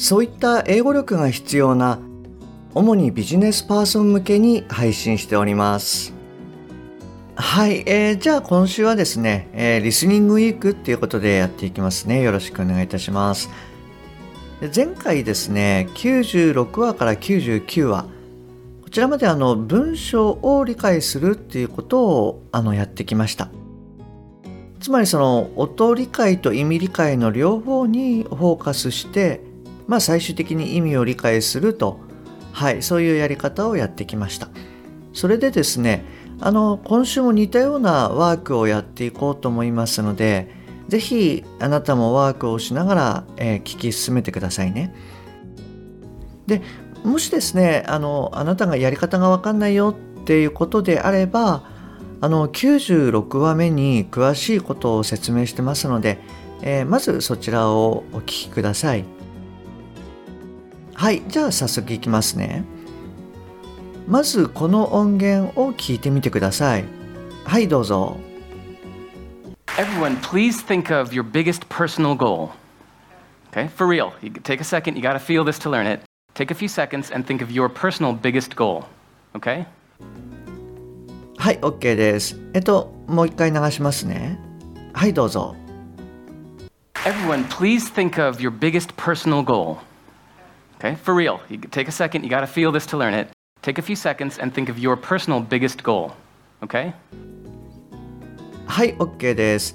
そういった英語力が必要な主にビジネスパーソン向けに配信しております。はい、えー、じゃあ今週はですね、えー、リスニングウィークっていうことでやっていきますね。よろしくお願いいたします。前回ですね96話から99話。こちらまであの文章を理解するっていうことをあのやってきました。つまりその音理解と意味理解の両方にフォーカスして、まあ、最終的に意味を理解すると、はい、そういうやり方をやってきました。それでですねあの今週も似たようなワークをやっていこうと思いますので是非あなたもワークをしながら、えー、聞き進めてくださいね。でもしですねあのあなたがやり方が分かんないよっていうことであればあの96話目に詳しいことを説明してますので、えー、まずそちらをお聞きくださいはいじゃあ早速いきますねまずこの音源を聞いてみてくださいはいどうぞ Everyone, please think of your biggest personal goal. Okay, for real. You take a second, you got to feel this to learn it. Take a few seconds and think of your personal biggest goal. Okay? はい OK ですえっともう一回流しますねはいどうぞ Everyone, please think of your biggest personal goal. Okay, for real. You take a second, you got to feel this to learn it. Take a few seconds and think of your personal biggest goal. Okay? はい OK です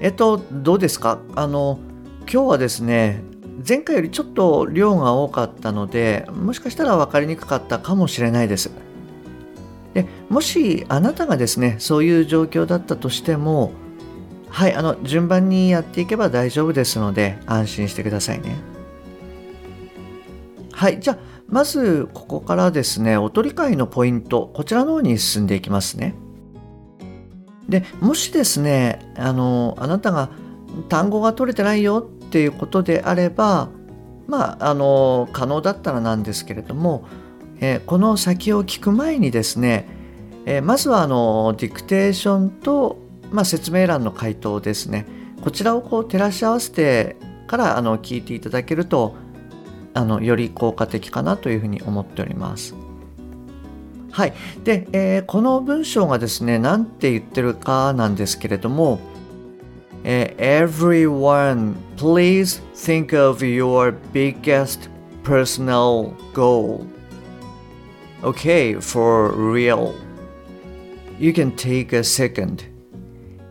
えっとどうですか？あの今日はですね前回よりちょっと量が多かったのでもしかしたら分かりにくかったかもしれないですでもしあなたがですねそういう状況だったとしてもはいあの順番にやっていけば大丈夫ですので安心してくださいねはいじゃあまずここからですね音理解のポイントこちらの方に進んでいきますね。でもしですねあのあなたが単語が取れてないよっていうことであればまああの可能だったらなんですけれどもえー、この先を聞く前にですね、えー、まずはあのディクテーションと、まあ、説明欄の回答ですね。こちらをこう照らし合わせてからあの聞いていただけるとあのより効果的かなというふうに思っております。はい。で、えー、この文章がですね、何て言ってるかなんですけれども、えー、Everyone, please think of your biggest personal goal. Okay, for real. You can take a second.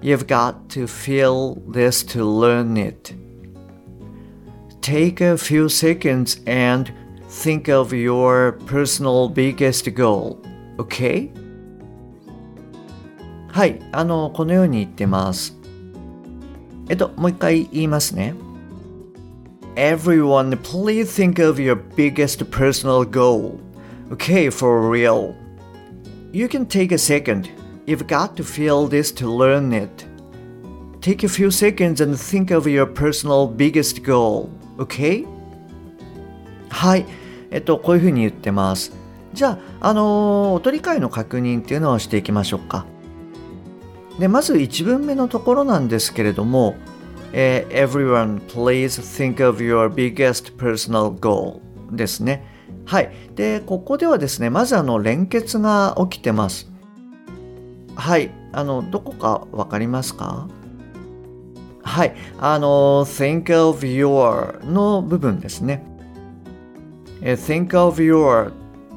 You've got to feel this to learn it. Take a few seconds and think of your personal biggest goal. Okay? はい、あの、このように言ってます。えっと、もう一回言いますね。Everyone, please think of your biggest personal goal. Okay, for real. You can take a second. You've got to feel this to learn it. Take a few seconds and think of your personal biggest goal. Okay? はい。えっと、こういうふうに言ってます。じゃあ、あのー、音理解の確認っていうのをしていきましょうか。で、まず1文目のところなんですけれども、えー、Everyone, please think of your biggest personal goal ですね。はい。で、ここではですね、まずあの連結が起きてます。はい。あの、どこかわかりますか？はい。あの、think of your の部分ですね。え think of your っ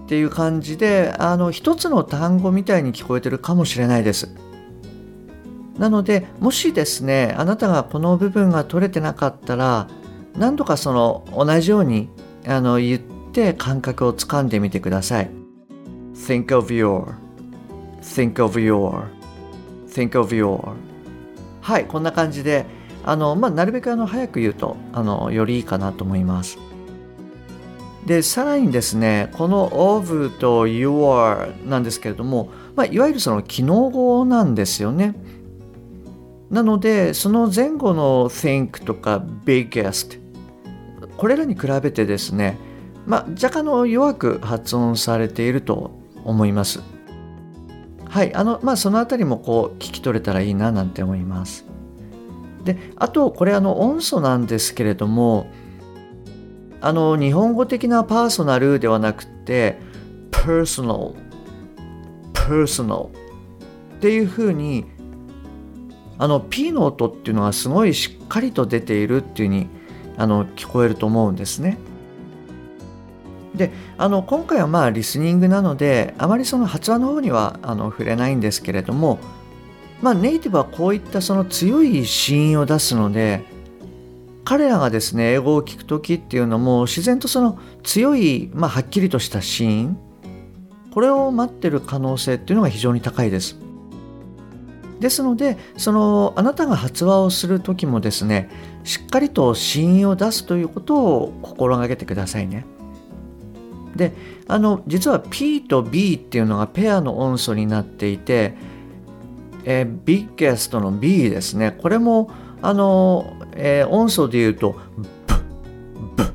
ていう感じで、あの、一つの単語みたいに聞こえてるかもしれないです。なので、もしですね、あなたがこの部分が取れてなかったら、何度かその同じようにあの言ってって感覚をつかんでみてください。Think of your, think of your, think of your はい、こんな感じであの、まあ、なるべくあの早く言うとあのよりいいかなと思います。でさらにですねこの of と your なんですけれども、まあ、いわゆるその機能語なんですよね。なのでその前後の think とか biggest これらに比べてですね、まあ、若干の弱く発音されていると思います。はい、あのまあそのあたりもこう聞き取れたらいいななんて思います。であとこれあの音素なんですけれどもあの日本語的なパーソナルではなくて personal personal っていうふうにあの P の音っていうのはすごいしっかりと出ているっていうふうにあの聞こえると思うんですね。であの今回はまあリスニングなのであまりその発話の方にはあの触れないんですけれども、まあ、ネイティブはこういったその強い子音を出すので彼らがですね英語を聞く時っていうのも自然とその強い、まあ、はっきりとした子音これを待ってる可能性っていうのが非常に高いです。ですのでそのあなたが発話をする時もですねしっかりと子音を出すということを心がけてくださいね。であの実は P と B っていうのがペアの音素になっていて、えー、ビッゲストの B ですね。これもあの、えー、音素で言うとブブっ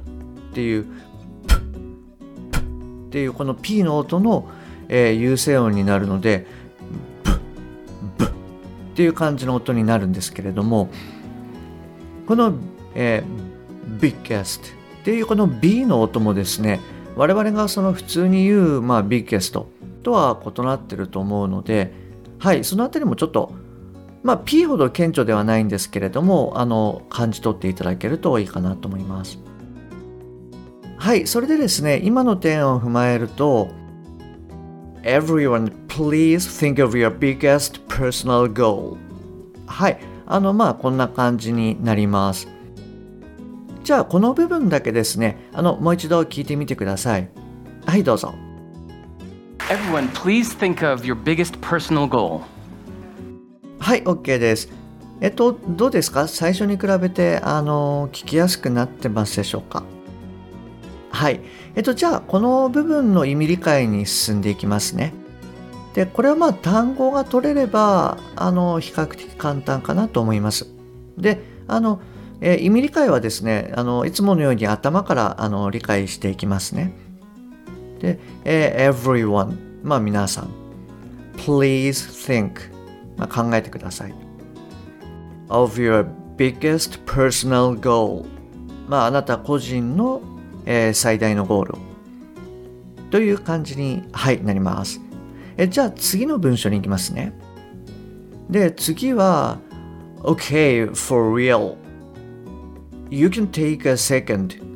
ていうブブっていうこの P の音の、えー、優勢音になるのでブブっていう感じの音になるんですけれどもこの、えー、ビッゲストっていうこの B の音もですね我々がその普通に言う、まあ、ビッゲストとは異なってると思うので、はい、そのあたりもちょっと、まあ、P ほど顕著ではないんですけれども、あの、感じ取っていただけるといいかなと思います。はい、それでですね、今の点を踏まえると、Everyone, please think of your biggest personal goal. はい、あの、まあ、こんな感じになります。じゃあこの部分だけですねあのもう一度聞いてみてくださいはいどうぞ Everyone, please think of your biggest personal goal. はい OK です。えっとどうですか？最初に比べてあの聞きやすくなってますでしょうか？はい。えっとじゃあこの部分の意味理解に進んでいきますね。でこれはまあ単語が取れればあの比較的簡単かなと思います。であのえー、意味理解はですねあのいつものように頭からあの理解していきますね。で、えー、everyone、まあ皆さん、please think、まあ、考えてください。of your biggest personal goal、まああなた個人の、えー、最大のゴールという感じに、はい、なります。えじゃあ次の文章に行きますね。で、次は、OK, for real You can take a second.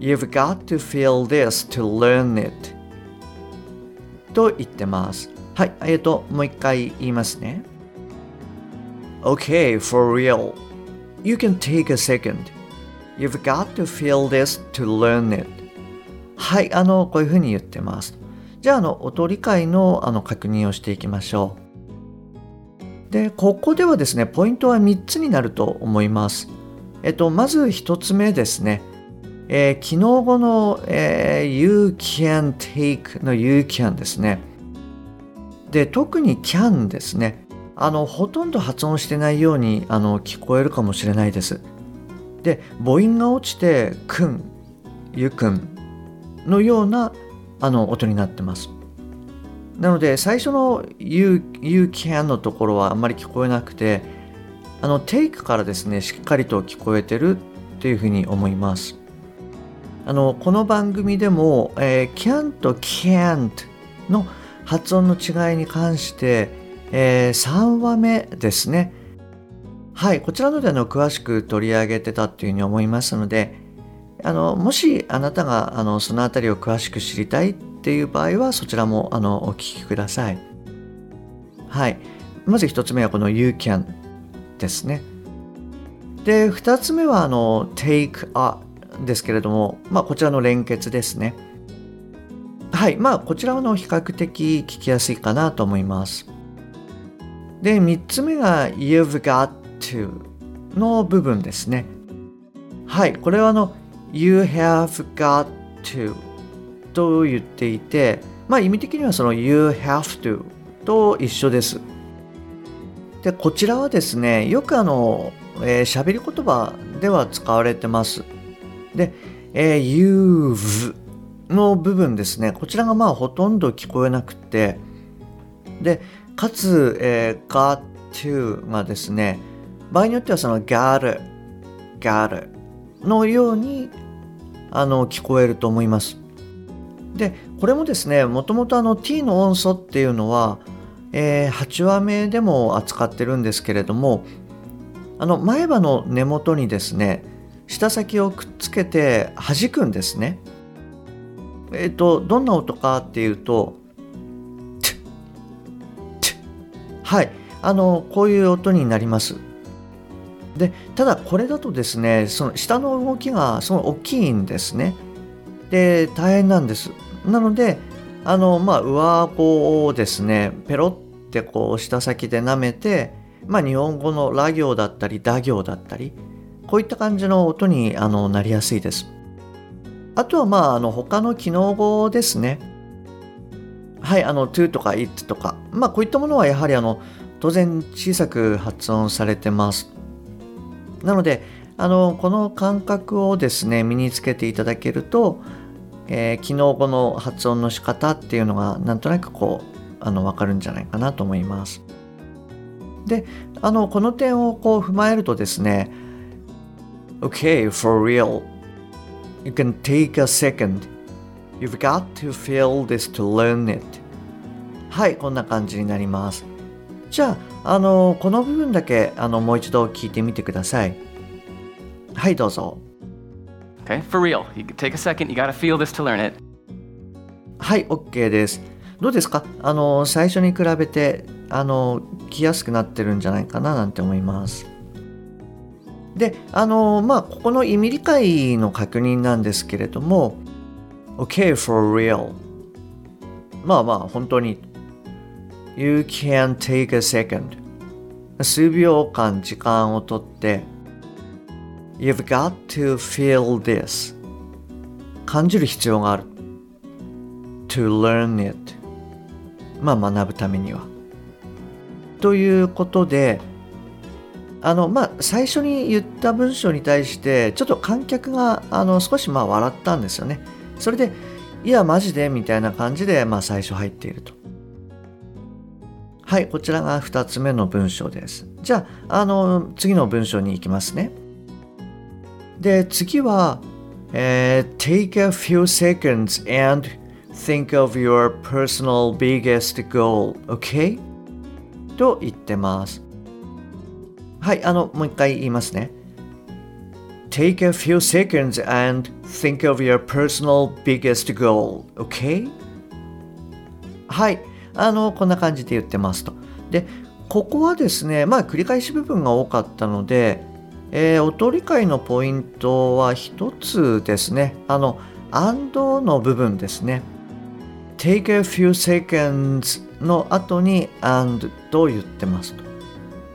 You've got to feel this to learn it. と言ってます。はい、えっ、ー、と、もう一回言いますね。Okay, for real. You can take a second. You've got to feel this to learn it. はい、あの、こういうふうに言ってます。じゃあ、あの、音理解のあの確認をしていきましょう。で、ここではですね、ポイントは3つになると思います。えっと、まず一つ目ですね。えー、機能語の、えー、you can take の you can ですね。で、特に can ですね。あの、ほとんど発音してないようにあの聞こえるかもしれないです。で、母音が落ちて、くん、ゆくんのようなあの音になってます。なので、最初の you, you can のところはあんまり聞こえなくて、あのテイクからですねしっかりと聞こえてるっていうふうに思いますあのこの番組でも、えー、can と can't の発音の違いに関して、えー、3話目ですね。はいこちらのでの詳しく取り上げてたっていうふうに思いますのであのもしあなたがあのその辺りを詳しく知りたいっていう場合はそちらもあのお聞きください。はい。まず1つ目はこの You can ですね。で、2つ目はあの take a ですけれども、まあ、こちらの連結ですね。はい、まあこちらの比較的聞きやすいかなと思います。で、3つ目が you've got to の部分ですね。はい、これはあの You have got to と言っていて、まあ意味的にはその You have to と一緒です。で、こちらはですね、よくあの、えー、喋り言葉では使われてます。で、えー、you've の部分ですね、こちらがまあほとんど聞こえなくて、で、かつ、えー、got to がですね、場合によってはその got, got のようにあの聞こえると思います。で、これもですね、もともとあの t の音素っていうのは、えー、8話目でも扱ってるんですけれども、あの前歯の根元にですね、舌先をくっつけて弾くんですね。えっ、ー、と、どんな音かっていうと、はい、あの、こういう音になります。で、ただこれだとですね、その下の動きがその大きいんですね。で、大変なんです。なので、あの、まあ、上顎をですね、ペロってこう、舌先で舐めて、まあ、日本語のラ行だったり、打行だったり、こういった感じの音にあのなりやすいです。あとは、まあ、あの、他の機能語ですね。はい、あの、to とか it とか、まあ、こういったものはやはりあの、当然小さく発音されてます。なので、あの、この感覚をですね、身につけていただけると、えー、機能語の発音の仕方っていうのがなんとなくこうあの分かるんじゃないかなと思います。であのこの点をこう踏まえるとですね Okay, for real. You can take a second. You've got to feel this to learn it. はい、こんな感じになります。じゃあ、あの、この部分だけあのもう一度聞いてみてください。はい、どうぞ。Okay, for real. You take a second, you gotta feel this to learn it. はい、OK です。どうですかあの、最初に比べて、あの、来やすくなってるんじゃないかななんて思います。で、あの、まあ、ここの意味理解の確認なんですけれども、OK, for real. まあまあ、本当に。You can take a second. 数秒間時間をとって、You've got to feel this 感じる必要がある to learn it まあ学ぶためにはということであのまあ最初に言った文章に対してちょっと観客があの少しまあ笑ったんですよねそれでいやマジでみたいな感じでまあ最初入っているとはいこちらが2つ目の文章ですじゃああの次の文章に行きますねで、次は、えー、take a few seconds and think of your personal biggest goal, okay? と言ってます。はい、あの、もう一回言いますね。Take a few seconds and think of your personal biggest goal, okay? はい、あの、こんな感じで言ってますと。で、ここはですね、まあ繰り返し部分が多かったので、えー、音理解のポイントは一つですね。あの、and の部分ですね。take a few seconds の後に and と言ってますと。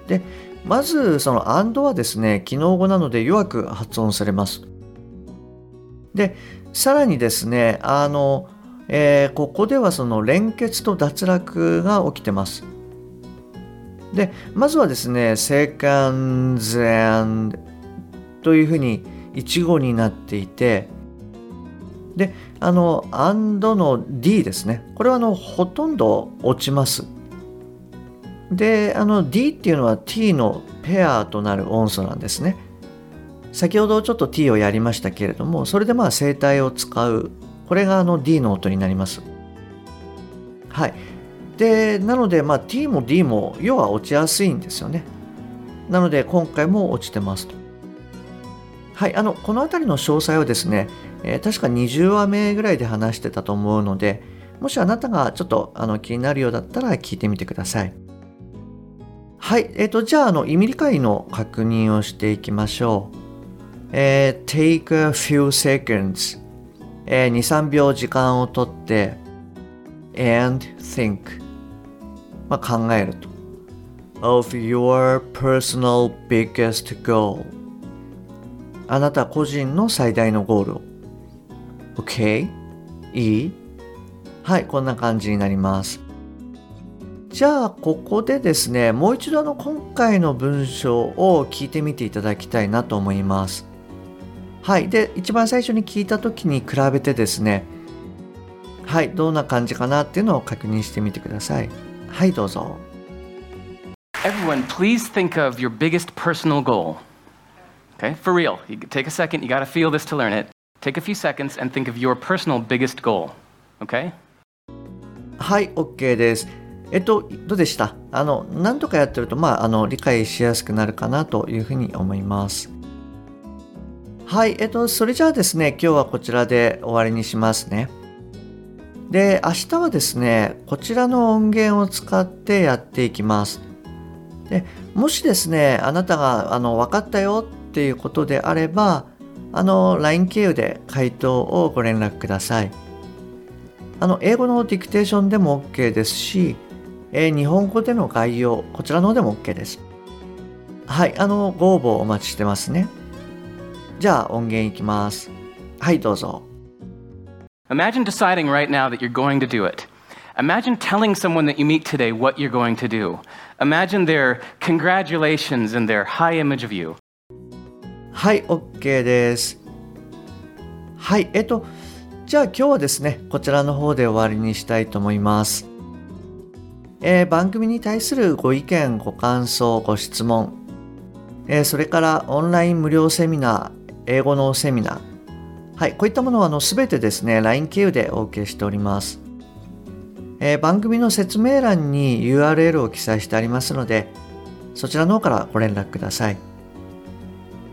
で、まずその and はですね、機能語なので弱く発音されます。で、さらにですね、あの、えー、ここではその連結と脱落が起きてます。で、まずはですね、seconds and というふうに一語になっていて、で、あの、and の d ですね。これはあの、ほとんど落ちます。で、あの d っていうのは t のペアとなる音素なんですね。先ほどちょっと t をやりましたけれども、それでまあ声帯を使う。これがあの d の音になります。はい。でなので、まあ、T も D も要は落ちやすいんですよねなので今回も落ちてますとはいあのこの辺りの詳細はですね、えー、確か20話目ぐらいで話してたと思うのでもしあなたがちょっとあの気になるようだったら聞いてみてくださいはい、えっ、ー、とじゃああの意味理解の確認をしていきましょうえー、take a few seconds、えー、2、3秒時間をとって and think まあ、考えると。of your personal biggest goal あなた個人の最大のゴールを OK? いい？はい、こんな感じになります。じゃあ、ここでですね、もう一度あの今回の文章を聞いてみていただきたいなと思います。はい。で、一番最初に聞いた時に比べてですね、はい、どんな感じかなっていうのを確認してみてください。はい、どうぞ。Everyone, please think of your biggest personal goal. Okay, for real. You take a second, you got to feel this to learn it. Take a few seconds and think of your personal biggest goal. Okay? はい、OK です。えっと、どうでした？あの、何とかやってると、まあ、あの、理解しやすくなるかなというふうに思います。はい、えっと、それじゃあですね、今日はこちらで終わりにしますね。で、明日はですね、こちらの音源を使ってやっていきます。で、もしですね、あなたが、あの、分かったよっていうことであれば、あの、LINE 経由で回答をご連絡ください。あの、英語のディクテーションでも OK ですし、えー日本語での概要、こちらの方でも OK です。はい、あの、ご応募お待ちしてますね。じゃあ、音源いきます。はい、どうぞ。Imagine deciding right now that you're going to do it. Imagine telling someone that you meet today what you're going to do. Imagine their congratulations and their high image of you. はい、OK です。はい、えっと、じゃあ今日はですね、こちらの方で終わりにしたいと思います。えー番組に対するご意見、ご感想、ご質問、えーそれからオンライン無料セミナー、英語のセミナー、はい、こういったものはあの全てですね、LINE 経由でお受けしております。えー番組の説明欄に URL を記載してありますので、そちらの方からご連絡ください。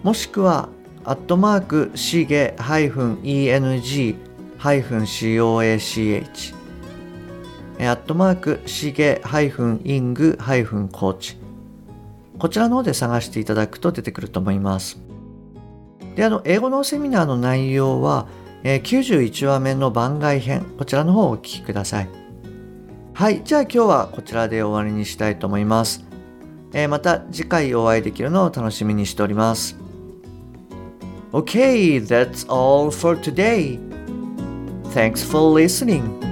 もしくは、アットマーク、しげ -eng-coach、アットマーク、しげ -ing-coach。こちらの方で探していただくと出てくると思います。で、あの、英語のセミナーの内容は、え91話目の番外編、こちらの方をお聞きください。はい、じゃあ今日はこちらで終わりにしたいと思います。えまた次回お会いできるのを楽しみにしております。Okay, that's all for today. Thanks for listening.